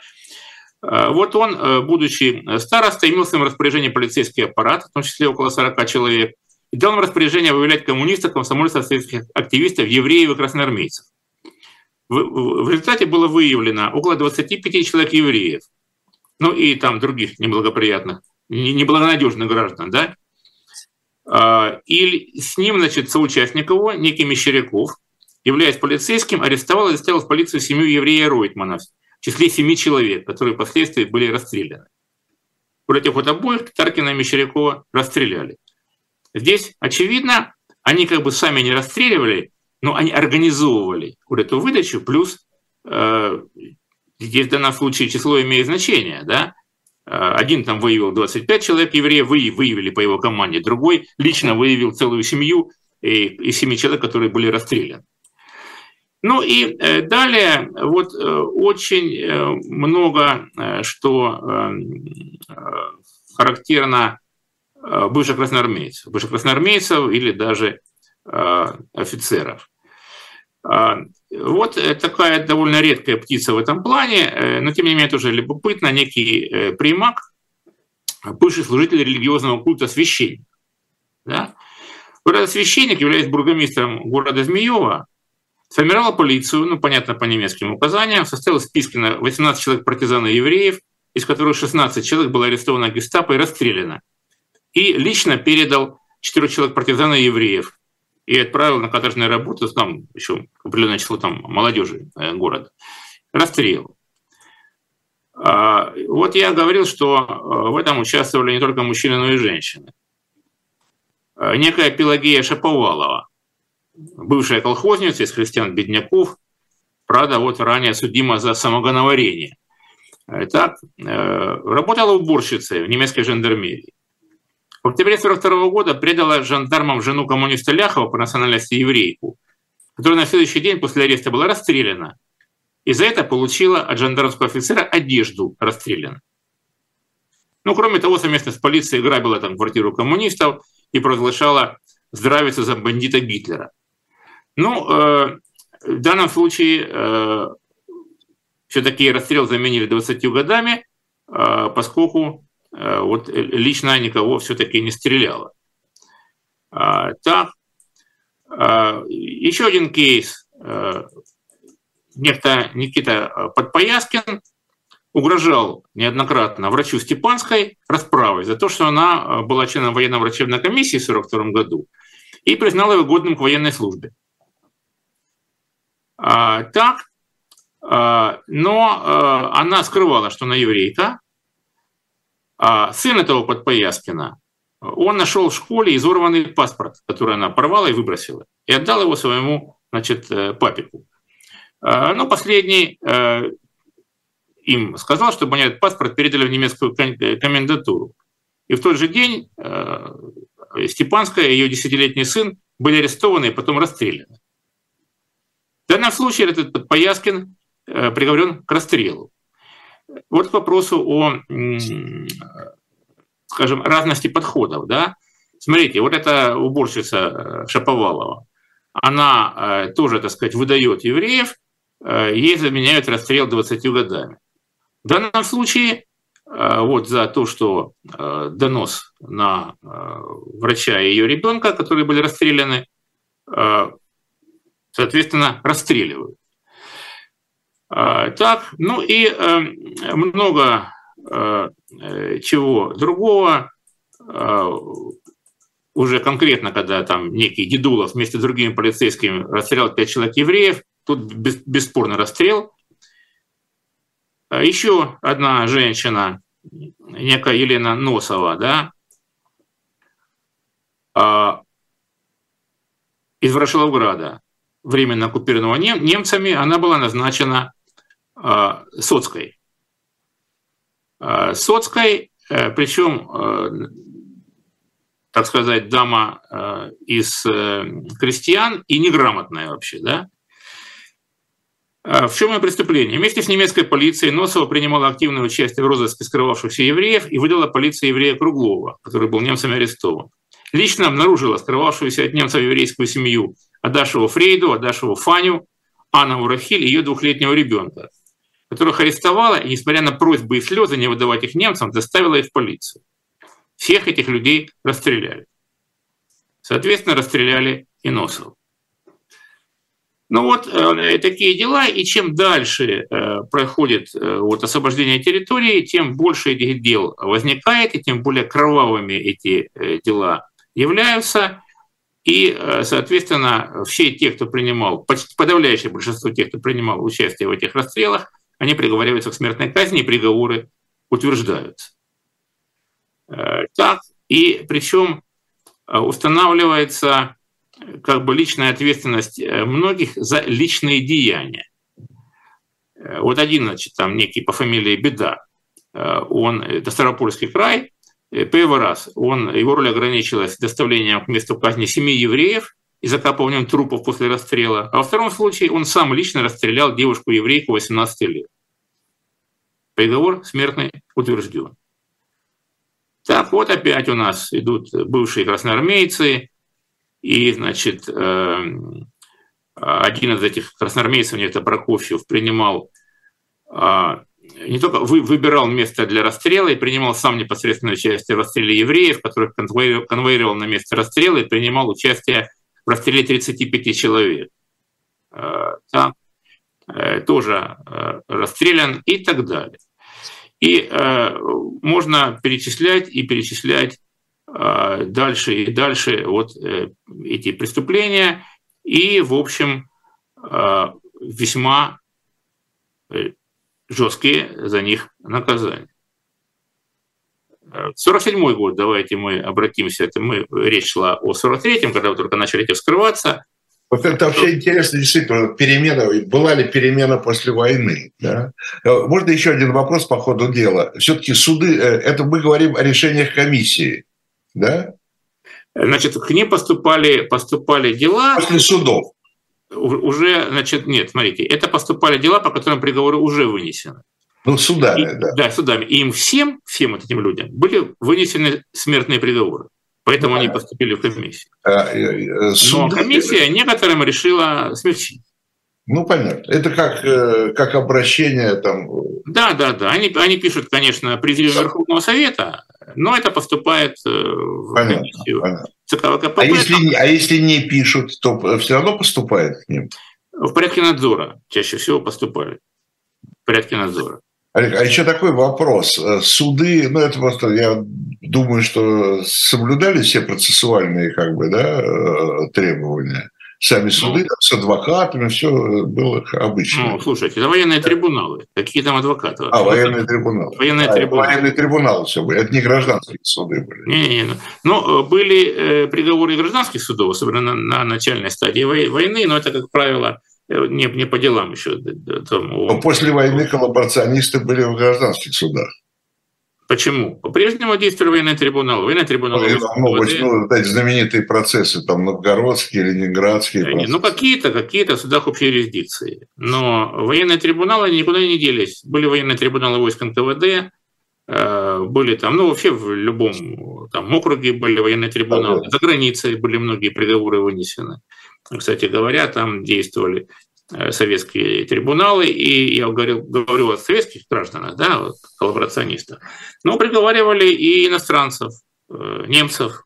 Э, вот он, э, будучи старостой, имел в своем распоряжении полицейский аппарат, в том числе около 40 человек, и дал им распоряжение выявлять коммунистов, комсомольцев, советских активистов, евреев и красноармейцев. В, результате было выявлено около 25 человек евреев, ну и там других неблагоприятных, неблагонадежных граждан, да, и с ним, значит, соучастник его, некий Мещеряков, являясь полицейским, арестовал и доставил в полицию семью еврея Ройтмана, числе семи человек, которые впоследствии были расстреляны. Против обоих Таркина и Мещерякова расстреляли. Здесь, очевидно, они как бы сами не расстреливали, но они организовывали вот эту выдачу, плюс э, здесь в данном случае число имеет значение, да, э, один там выявил 25 человек евреев, вы выявили по его команде, другой лично выявил целую семью и, и 7 человек, которые были расстреляны. Ну и э, далее вот э, очень э, много, что характерно бывших красноармейцев, бывших красноармейцев или даже офицеров. А, вот такая довольно редкая птица в этом плане, но тем не менее тоже любопытно, некий примак, бывший служитель религиозного культа священник. Да? Вот этот священник, являясь бургомистром города Змеева, Сформировал полицию, ну, понятно, по немецким указаниям, составил списки на 18 человек партизан и евреев, из которых 16 человек было арестовано гестапо и расстреляно. И лично передал 4 человек партизан и евреев и отправил на каторжные работы, там еще определенное число там молодежи э, города. Расстрел. А, вот я говорил, что э, в этом участвовали не только мужчины, но и женщины. А, некая Пелагея Шаповалова, бывшая колхозница из христиан Бедняков, правда, вот ранее судима за самогоноварение. Так, э, работала уборщицей в немецкой жандармерии. В октябре 1942 года предала жандармам жену коммуниста Ляхова по национальности еврейку, которая на следующий день после ареста была расстреляна. И за это получила от жандармского офицера одежду расстреляна. Ну, кроме того, совместно с полицией грабила там квартиру коммунистов и провозглашала здравица за бандита Гитлера. Ну, э, в данном случае э, все-таки расстрел заменили 20 годами, э, поскольку вот лично никого все-таки не стреляло. А, так, еще один кейс. некто Никита Подпояскин угрожал неоднократно врачу Степанской расправой за то, что она была членом военно-врачебной комиссии в 1942 году и признала его годным к военной службе. А, так, а, но а, она скрывала, что она еврейка. Сын этого Подпояскина, он нашел в школе изорванный паспорт, который она порвала и выбросила, и отдал его своему значит, э, папику. Но последний э, им сказал, чтобы они этот паспорт передали в немецкую комендатуру. И в тот же день э, Степанская и ее десятилетний сын были арестованы и потом расстреляны. В данном случае этот Подпояскин э, приговорен к расстрелу. Вот к вопросу о, скажем, разности подходов. Да? Смотрите, вот эта уборщица э, Шаповалова, она э, тоже, так сказать, выдает евреев, ей заменяют расстрел 20 годами. В данном случае вот за то, что донос на врача и ее ребенка, которые были расстреляны, соответственно, расстреливают. А, так, ну и э, много э, чего другого, э, уже конкретно, когда там некий Дедулов вместе с другими полицейскими расстрелял пять человек евреев, тут бесспорно расстрел. А Еще одна женщина, некая Елена Носова, да, из Ворошиловграда, временно оккупированного нем, немцами, она была назначена э, Соцкой. Э, Соцкой, э, причем, э, так сказать, дама э, из э, крестьян и неграмотная вообще, да, в чем ее преступление? Вместе с немецкой полицией Носова принимала активное участие в розыске скрывавшихся евреев и выдала полиции еврея Круглова, который был немцами арестован. Лично обнаружила скрывавшуюся от немцев еврейскую семью Адашеву Фрейду, Адашеву Фаню, Анну Рахиль и ее двухлетнего ребенка, которых арестовала и, несмотря на просьбы и слезы не выдавать их немцам, доставила их в полицию. Всех этих людей расстреляли. Соответственно, расстреляли и Носова. Ну вот э, такие дела, и чем дальше э, проходит э, вот, освобождение территории, тем больше этих дел возникает, и тем более кровавыми эти э, дела являются. И, э, соответственно, все те, кто принимал, почти подавляющее большинство тех, кто принимал участие в этих расстрелах, они приговариваются к смертной казни, и приговоры утверждаются. Э, так, и причем э, устанавливается как бы личная ответственность многих за личные деяния. Вот один, значит, там некий по фамилии Беда, он, это Старопольский край, первый раз он, его роль ограничилась доставлением к месту казни семи евреев и закапыванием трупов после расстрела. А во втором случае он сам лично расстрелял девушку-еврейку 18 лет. Приговор смертный утвержден. Так, вот опять у нас идут бывшие красноармейцы, и, значит, эм, один из этих красноармейцев, это Прокофьев, принимал а, не только вы, выбирал место для расстрела и принимал сам непосредственное участие в расстреле евреев, которых конвоировал на место расстрела и принимал участие в расстреле 35 человек. Э, там э, тоже э, расстрелян и так далее. И можно перечислять и перечислять дальше и дальше вот эти преступления и, в общем, весьма жесткие за них наказания. 47 год, давайте мы обратимся, это мы, речь шла о 43-м, когда вы только начали эти вскрываться. Вот это вообще интересно, действительно, перемена, была ли перемена после войны? Да? Можно еще один вопрос по ходу дела. Все-таки суды, э, это мы говорим о решениях комиссии, да? Значит, к ним поступали, поступали дела... После судов уже, значит, нет, смотрите, это поступали дела, по которым приговоры уже вынесены. Ну, судами, и, да. Да, судами. И им всем, всем вот этим людям были вынесены смертные приговоры. Поэтому да. они поступили в комиссию. А, э, э, суды... Но комиссия некоторым решила смягчить. Ну, понятно. Это как, э, как обращение там... Да, да, да. Они, они пишут, конечно, президиум Верховного Совета, но это поступает в понятно, комиссию понятно. ВКПБ. А если, а если не пишут, то все равно поступает к ним? В порядке надзора чаще всего поступали. В порядке надзора. Олег, а еще такой вопрос. Э, суды, ну это просто, я думаю, что соблюдали все процессуальные как бы, да, э, требования. Сами ну. суды ну, с адвокатами, все было обычно. Ну, слушайте, это военные трибуналы. Какие там адвокаты? А, военные трибуналы. Военные а, трибуналы. Военные трибуналы все были. Это не гражданские суды были. Не-не-не. Ну, ну были э, приговоры гражданских судов, особенно на, на начальной стадии войны, но это, как правило, Э, не, не по делам еще. Там, Но после войны коллаборационисты были в гражданских судах. Почему? По-прежнему действовали военные трибуналы. Военный трибунал... Ну, ну, ну, эти знаменитые процессы, там, новгородские, ленинградские. Процессы. Ну, какие-то, какие-то в судах общей юрисдикции. Но военные трибуналы никуда не делись. Были военные трибуналы войск НКВД, э, были там, ну, вообще в любом там округе были военные трибуналы. За границей были многие приговоры вынесены. Кстати говоря, там действовали э, советские трибуналы, и я говорил, говорю о советских гражданах, да, вот, коллаборационистах, но приговаривали и иностранцев, э, немцев,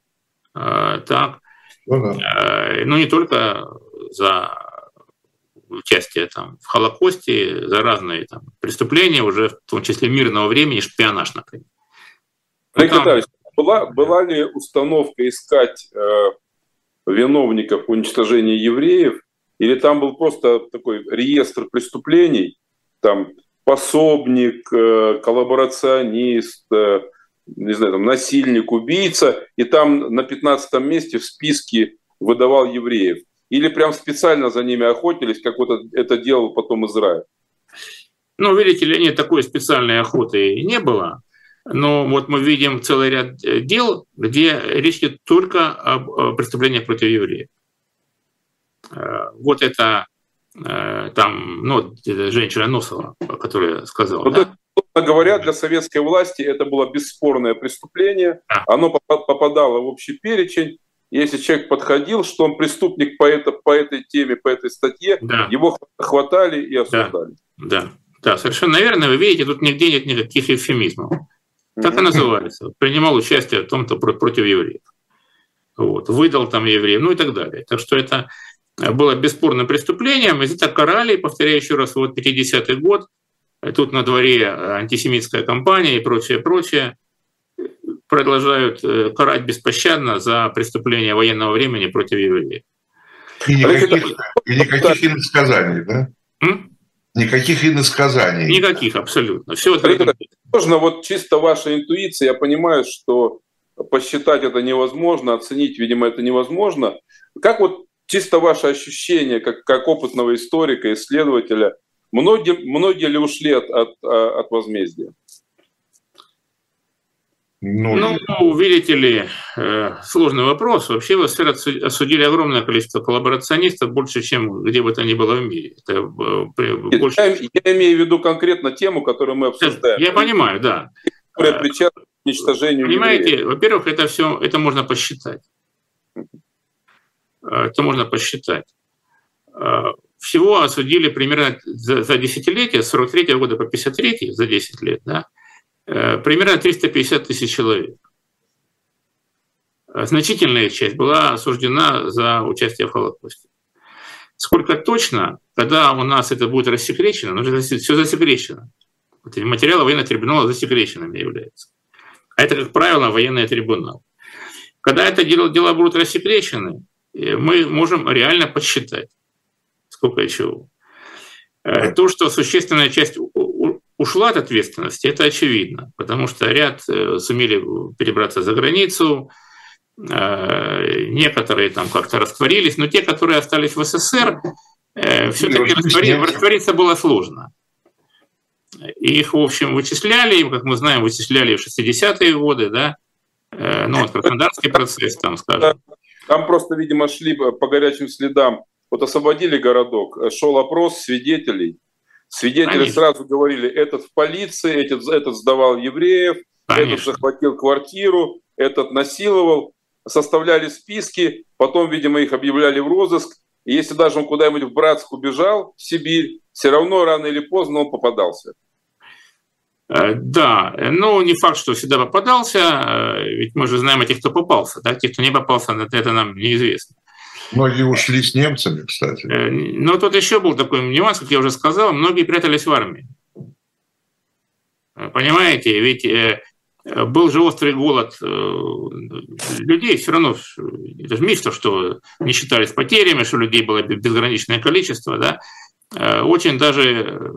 э, так, ну, да. ну не только за участие там, в Холокосте, за разные там, преступления, уже в том числе мирного времени, шпионаж, например. Олег там... была, была ли установка искать виновников уничтожения евреев, или там был просто такой реестр преступлений, там пособник, э, коллаборационист, э, не знаю, там, насильник, убийца, и там на 15 месте в списке выдавал евреев. Или прям специально за ними охотились, как вот это делал потом Израиль. Ну, видите ли, нет, такой специальной охоты не было. Но вот мы видим целый ряд э, дел, где речь идет только об преступлениях против евреев. Э, вот это э, там, ну, женщина Носова, которая сказала. Вот да? говоря, для советской власти это было бесспорное преступление. Да. Оно попадало в общий перечень. Если человек подходил, что он преступник по, это, по этой теме, по этой статье, да. его хватали и осуждали. Да, да, да, совершенно верно. Вы видите, тут нигде нет никаких эвфемизмов. Так и называется. Принимал участие в том-то против евреев. Вот. Выдал там евреев, ну и так далее. Так что это было бесспорным преступлением. И это карали, повторяю еще раз, вот 50-й год, тут на дворе антисемитская кампания и прочее, прочее, продолжают э, карать беспощадно за преступления военного времени против евреев. И никаких, и никаких иносказаний, да? М? Никаких иносказаний. Никаких, абсолютно. Все это можно вот чисто ваша интуиция, я понимаю, что посчитать это невозможно, оценить, видимо, это невозможно. Как вот чисто ваше ощущение, как, как опытного историка, исследователя, многие, многие ли ушли от, от, от возмездия? Ну, ну, видите ли, э, сложный вопрос. Вообще в СССР осудили огромное количество коллаборационистов, больше, чем где бы то ни было в мире. Это э, больше... я, я имею в виду конкретно тему, которую мы обсуждаем. Я понимаю, да. Которая причастна к уничтожению Понимаете, во-первых, это все, это можно посчитать. Это можно посчитать. Всего осудили примерно за, за десятилетие, с 43 года по 53 за 10 лет, да, Э, примерно 350 тысяч человек. Значительная часть была осуждена за участие в Холокосте. Сколько точно, когда у нас это будет рассекречено, ну, все засекречено. Материалы военного трибунала засекреченными являются. А это, как правило, военный трибунал. Когда это дело, дела будут рассекречены, мы можем реально подсчитать, сколько и чего. Э, то, что существенная часть ушла от ответственности, это очевидно, потому что ряд э, сумели перебраться за границу, э, некоторые там как-то растворились, но те, которые остались в СССР, все-таки раствориться было сложно. Их, в общем, вычисляли, как мы знаем, вычисляли в 60-е годы, да, ну, вот Краснодарский процесс, там, скажем. Там просто, видимо, шли по горячим следам. Вот освободили городок, шел опрос свидетелей, Свидетели Конечно. сразу говорили, этот в полиции, этот, этот сдавал евреев, Конечно. этот захватил квартиру, этот насиловал. Составляли списки, потом, видимо, их объявляли в розыск. И если даже он куда-нибудь в Братск убежал, в Сибирь, все равно рано или поздно он попадался. Э, да, но не факт, что всегда попадался, э, ведь мы же знаем о тех, кто попался, да, тех, кто не попался, это нам неизвестно. Многие ушли с немцами, кстати. Э, но тут еще был такой нюанс, как я уже сказал, многие прятались в армии. Понимаете, ведь был же острый голод людей, все равно, это же миф, что не считались потерями, что людей было безграничное количество, да, очень даже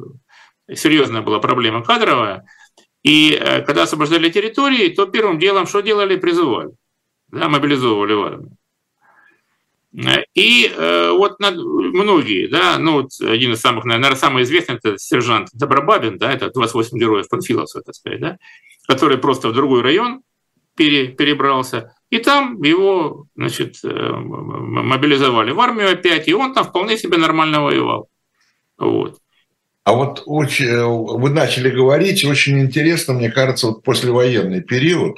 серьезная была проблема кадровая, и когда освобождали территории, то первым делом что делали? Призывали, да, мобилизовывали в армию. И э, вот на, многие, да, ну вот один из самых, наверное, самый известный это сержант Добробабин, да, это 28 героев Панфиловцев, так сказать, да, который просто в другой район пере, перебрался, и там его, значит, э, мобилизовали в армию опять, и он там вполне себе нормально воевал. Вот. А вот очень, вы начали говорить, очень интересно, мне кажется, вот послевоенный период,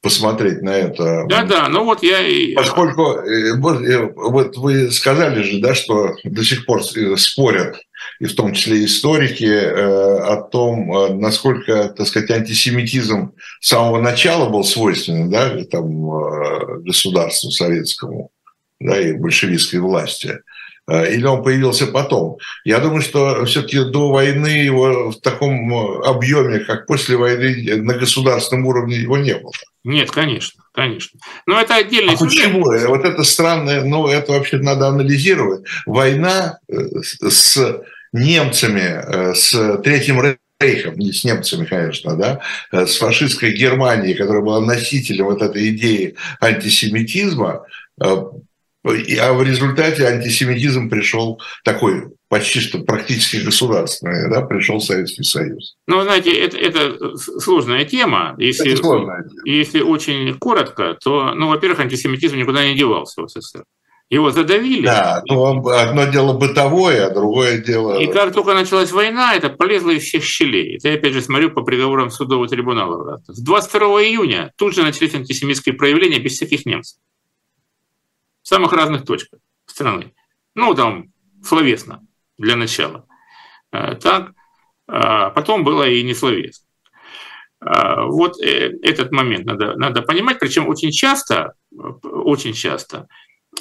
посмотреть на это. Да, да, ну вот я и... Поскольку, э, э, вот вы сказали же, да, что до сих пор э, спорят, и в том числе историки, о том, насколько, так сказать, антисемитизм с самого начала был свойственен, да, там, государству советскому, да, и большевистской власти или он появился потом. Я думаю, что все-таки до войны его в таком объеме, как после войны, на государственном уровне его не было. Нет, конечно, конечно. Но это отдельный а Почему? Вот это странное, ну, это вообще надо анализировать. Война э, с немцами, э, с Третьим Рейхом, не с немцами, конечно, да, э, с фашистской Германией, которая была носителем вот этой идеи антисемитизма, а в результате антисемитизм пришел такой почти что практически государственное, да, пришел Советский Союз. Ну, знаете, это, это сложная тема. Если, это сложная тема. Если очень коротко, то, ну, во-первых, антисемитизм никуда не девался в СССР. Его задавили. Да, ну, одно дело бытовое, а другое дело... И как только началась война, это полезло из всех щелей. Это я, опять же, смотрю по приговорам судового трибунала. С 22 июня тут же начались антисемитские проявления без всяких немцев. Самых разных точках страны. Ну, там, словесно для начала. Э, так, а потом было и не словесно. А, вот э, этот момент надо, надо понимать, причем очень часто, очень часто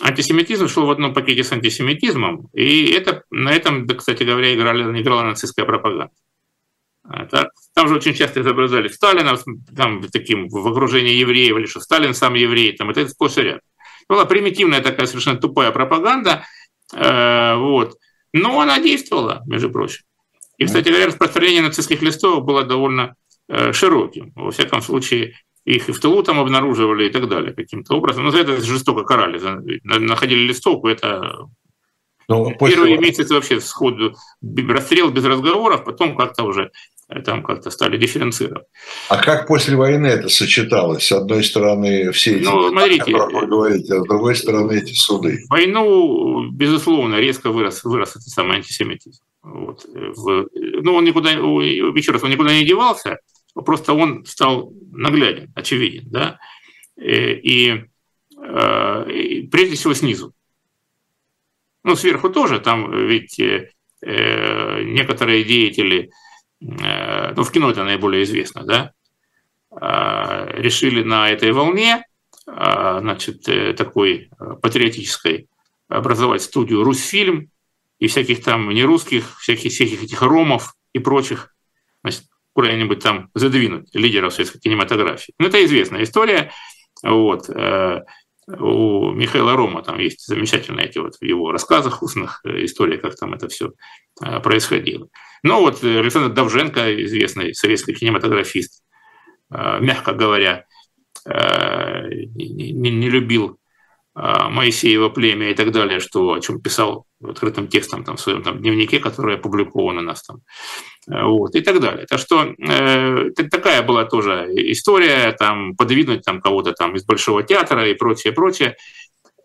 антисемитизм шел в одном пакете с антисемитизмом, и это, на этом, кстати говоря, играла, играла нацистская пропаганда. Там же очень часто изображали Сталина там, таким, в окружении евреев, или что Сталин сам еврей, там, это сплошь и рядом. Была примитивная такая совершенно тупая пропаганда, э, вот, но она действовала, между прочим. И, кстати говоря, распространение нацистских листов было довольно э, широким. Во всяком случае, их и в тылу там обнаруживали и так далее каким-то образом. Но за это жестоко карали. Находили листовку, это но Первые после... месяцы вообще сходу расстрел без разговоров, потом как-то уже там как-то стали дифференцировать. А как после войны это сочеталось? С одной стороны, все эти ну, смотрите, вы говорите, а с другой стороны, эти суды. войну, безусловно, резко вырос, вырос этот самый антисемитизм. Вот. В, ну, он никуда, еще раз, он никуда не девался, просто он стал нагляден, очевиден. Да? Э, и, э, и прежде всего снизу. Ну, сверху тоже, там ведь э, э, некоторые деятели, э, ну, в кино это наиболее известно, да, э, решили на этой волне, э, значит, э, такой патриотической образовать студию «Русфильм» и всяких там не русских, всяких, всяких этих ромов и прочих, значит, куда-нибудь там задвинуть лидеров советской кинематографии. Ну, это известная история. Вот у Михаила Рома там есть замечательные эти вот в его рассказах устных э, история, как там это все э, происходило. Ну вот э, Александр Давженко, известный советский кинематографист, мягко говоря, не любил Моисеева племя и так далее, что, о чем писал открытым текстом там, в своем там, дневнике, который опубликован у нас там, вот, и так далее. Так что э, такая была тоже история, там, подвинуть там, кого-то там из Большого театра и прочее, прочее.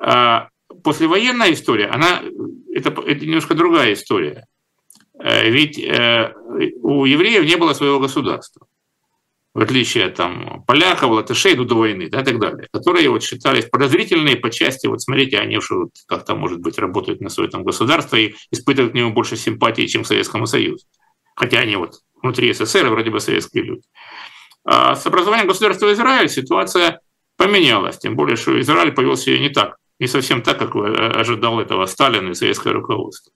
А послевоенная история, она, это, это немножко другая история. Э, ведь э, у евреев не было своего государства в отличие от там, поляков, латышей, до войны, да, и так далее, которые вот считались подозрительные по части, вот смотрите, они уж вот как-то, может быть, работают на свое там государство и испытывают к нему больше симпатии, чем к Советскому Союзу. Хотя они вот внутри СССР вроде бы советские люди. А с образованием государства Израиль ситуация поменялась, тем более, что Израиль повел себя не так Не совсем так, как ожидал этого Сталин и советское руководство.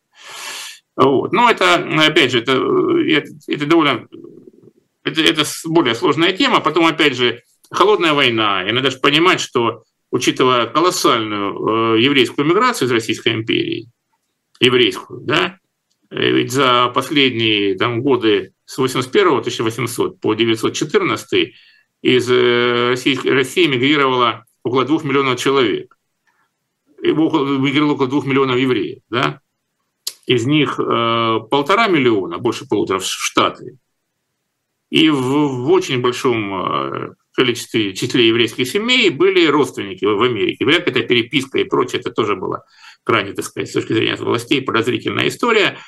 Вот. Но это, опять же, это, это, это довольно это, это более сложная тема. Потом, опять же, холодная война. И надо же понимать, что, учитывая колоссальную э, еврейскую миграцию из Российской империи, еврейскую, да, э, ведь за последние там, годы с 81 1800 по 914 из э, России, России мигрировало около двух миллионов человек. Мигрировало около двух миллионов евреев. Да? Из них э, полтора миллиона, больше полутора, в Штаты. И в, в очень большом э, количестве числе еврейских семей были родственники в Америке. Вряд это переписка и прочее, это тоже было крайне, так сказать, с точки зрения властей, подозрительная история.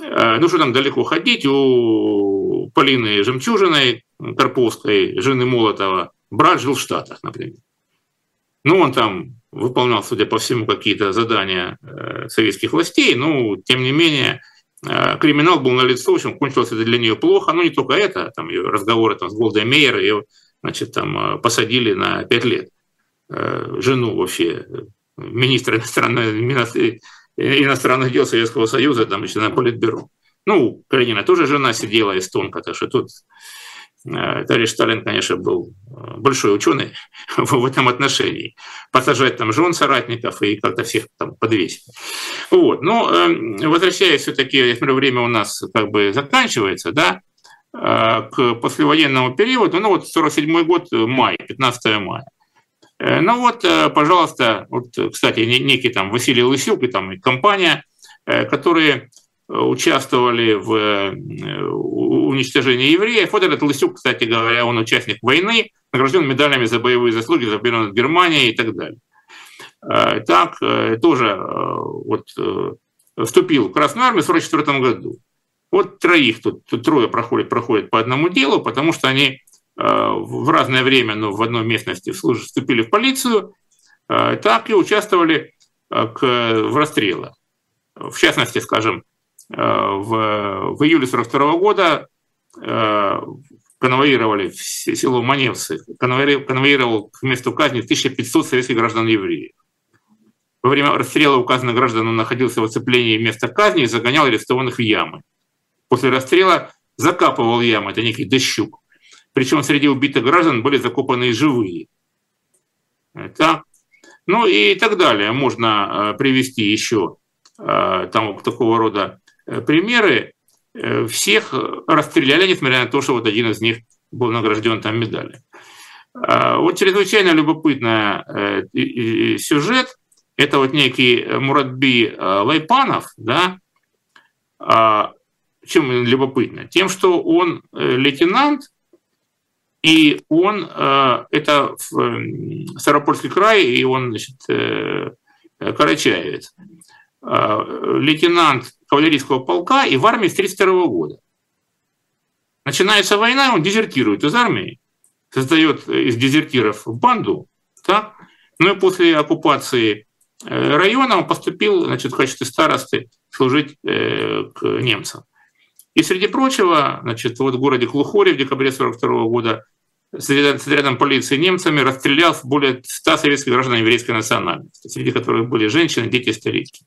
Э, ну, что там далеко ходить, у Полины Жемчужиной, Карповской, жены Молотова, брат жил в Штатах, например. Ну, он там выполнял, судя по всему, какие-то задания э, советских властей, но, тем не менее, криминал был налицо, в общем, кончилось это для нее плохо, ну, не только это, там ее разговоры там, с Голдой Мейер, ее, значит, там посадили на пять лет. Жену вообще министра иностранных, иностранных дел Советского Союза, там еще на Политбюро. Ну, Калинина тоже жена сидела эстонка, так что тут э, товарищ Сталин, конечно, был э, большой ученый в этом отношении. Посажать там жен соратников и как-то всех там подвесить. Вот. Но э, возвращаясь все-таки, я смотрю, время у нас как бы заканчивается, да, к послевоенному периоду, ну вот 47 год, май, 15 мая. Э, ну вот, э, пожалуйста, вот, кстати, некий там Василий Лысюк и там и компания, э, которые участвовали в уничтожении евреев. Вот этот Лысюк, кстати говоря, он участник войны, награжден медалями за боевые заслуги, за победу над Германией и так далее. Так, тоже вот, вступил в Красную Армию в 1944 году. Вот троих тут, тут трое проходят, проходят по одному делу, потому что они Э, в разное время, но в одной местности вступили в полицию, э, так и участвовали э, в расстрелах. В частности, скажем, в, в июле 42 года конвоировали в село Маневцы, конвоировал к месту казни 1500 советских граждан евреев. Во время расстрела указанных граждан он находился в оцеплении места казни и загонял арестованных в ямы. После расстрела закапывал ямы, это некий дощук. Причем среди убитых граждан были закопаны и живые. Так. Ну и так далее. Можно э, привести еще э, там такого рода э, примеры. Всех расстреляли, несмотря на то, что вот один из них был награжден там медалью. Вот чрезвычайно любопытный сюжет. Это вот некий Муратби Лайпанов, да, чем любопытно? Тем, что он лейтенант, и он, э, это Старопольский край, и он, значит, э, карачаевец, э, лейтенант кавалерийского полка и в армии с 1932 года. Начинается война, он дезертирует из армии, создает из дезертиров банду, так? ну и после оккупации района он поступил значит, в качестве старосты служить к немцам. И среди прочего, значит, вот в городе Клухоре в декабре 1942 года с рядом полиции немцами расстрелял более 100 советских граждан еврейской национальности, среди которых были женщины, дети, старики.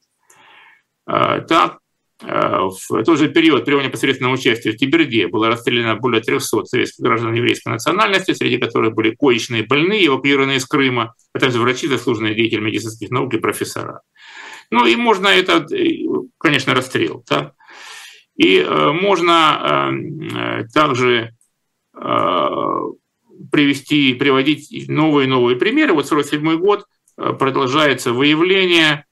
А, так, в тот же период при его непосредственном участии в Тиберде было расстреляно более 300 советских граждан еврейской национальности, среди которых были коечные больные, эвакуированные из Крыма, а также врачи, заслуженные деятели медицинских наук и профессора. Ну и можно это, конечно, расстрел. Да? И э, можно э, также э, привести, приводить новые и новые примеры. Вот 47 год продолжается выявление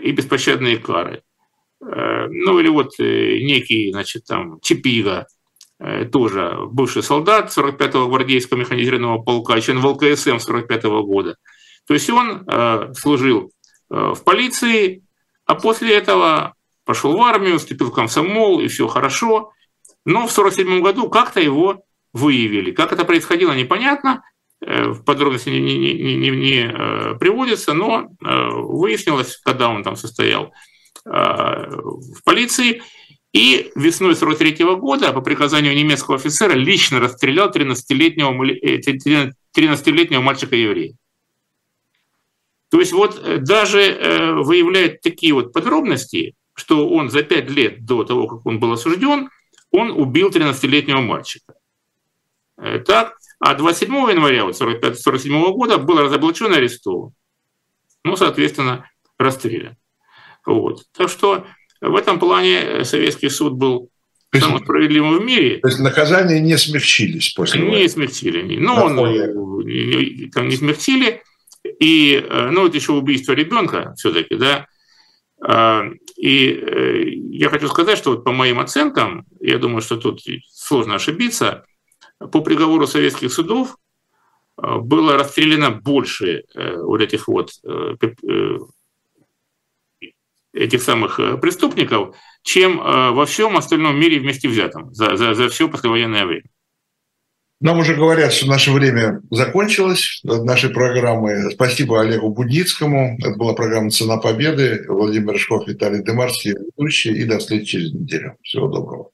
и беспощадные кары. Ну или вот некий, значит, там Чипига, тоже бывший солдат 45-го гвардейского механизированного полка, член ВЛКСМ 45 -го года. То есть он служил в полиции, а после этого пошел в армию, вступил в комсомол, и все хорошо. Но в 1947 году как-то его выявили. Как это происходило, непонятно, э, в подробности не, не, не, не, э, приводится, но э, выяснилось, когда он там состоял в полиции, и весной 43 года по приказанию немецкого офицера лично расстрелял 13-летнего, 13 мальчика-еврея. То есть вот даже выявляет такие вот подробности, что он за пять лет до того, как он был осужден, он убил 13-летнего мальчика. Так, а 27 января 1947 года был разоблачен и арестован. Ну, соответственно, расстрелян. Вот. Так что в этом плане Советский суд был самым справедливым в мире. То есть наказания не смягчились после Не смягчили. Ну, он, там не смягчили. И, э, ну, это еще убийство ребенка все-таки, да. А, и э, я хочу сказать, что вот по моим оценкам, я думаю, что тут сложно ошибиться, по приговору советских судов э, было расстреляно больше вот этих вот этих самых преступников, чем во всем остальном мире вместе взятом за, за, за все послевоенное время. Нам уже говорят, что наше время закончилось нашей программы. Спасибо Олегу Будницкому. Это была программа «Цена победы». Владимир Шков, Виталий Демарский, ведущий. И до встречи через неделю. Всего доброго.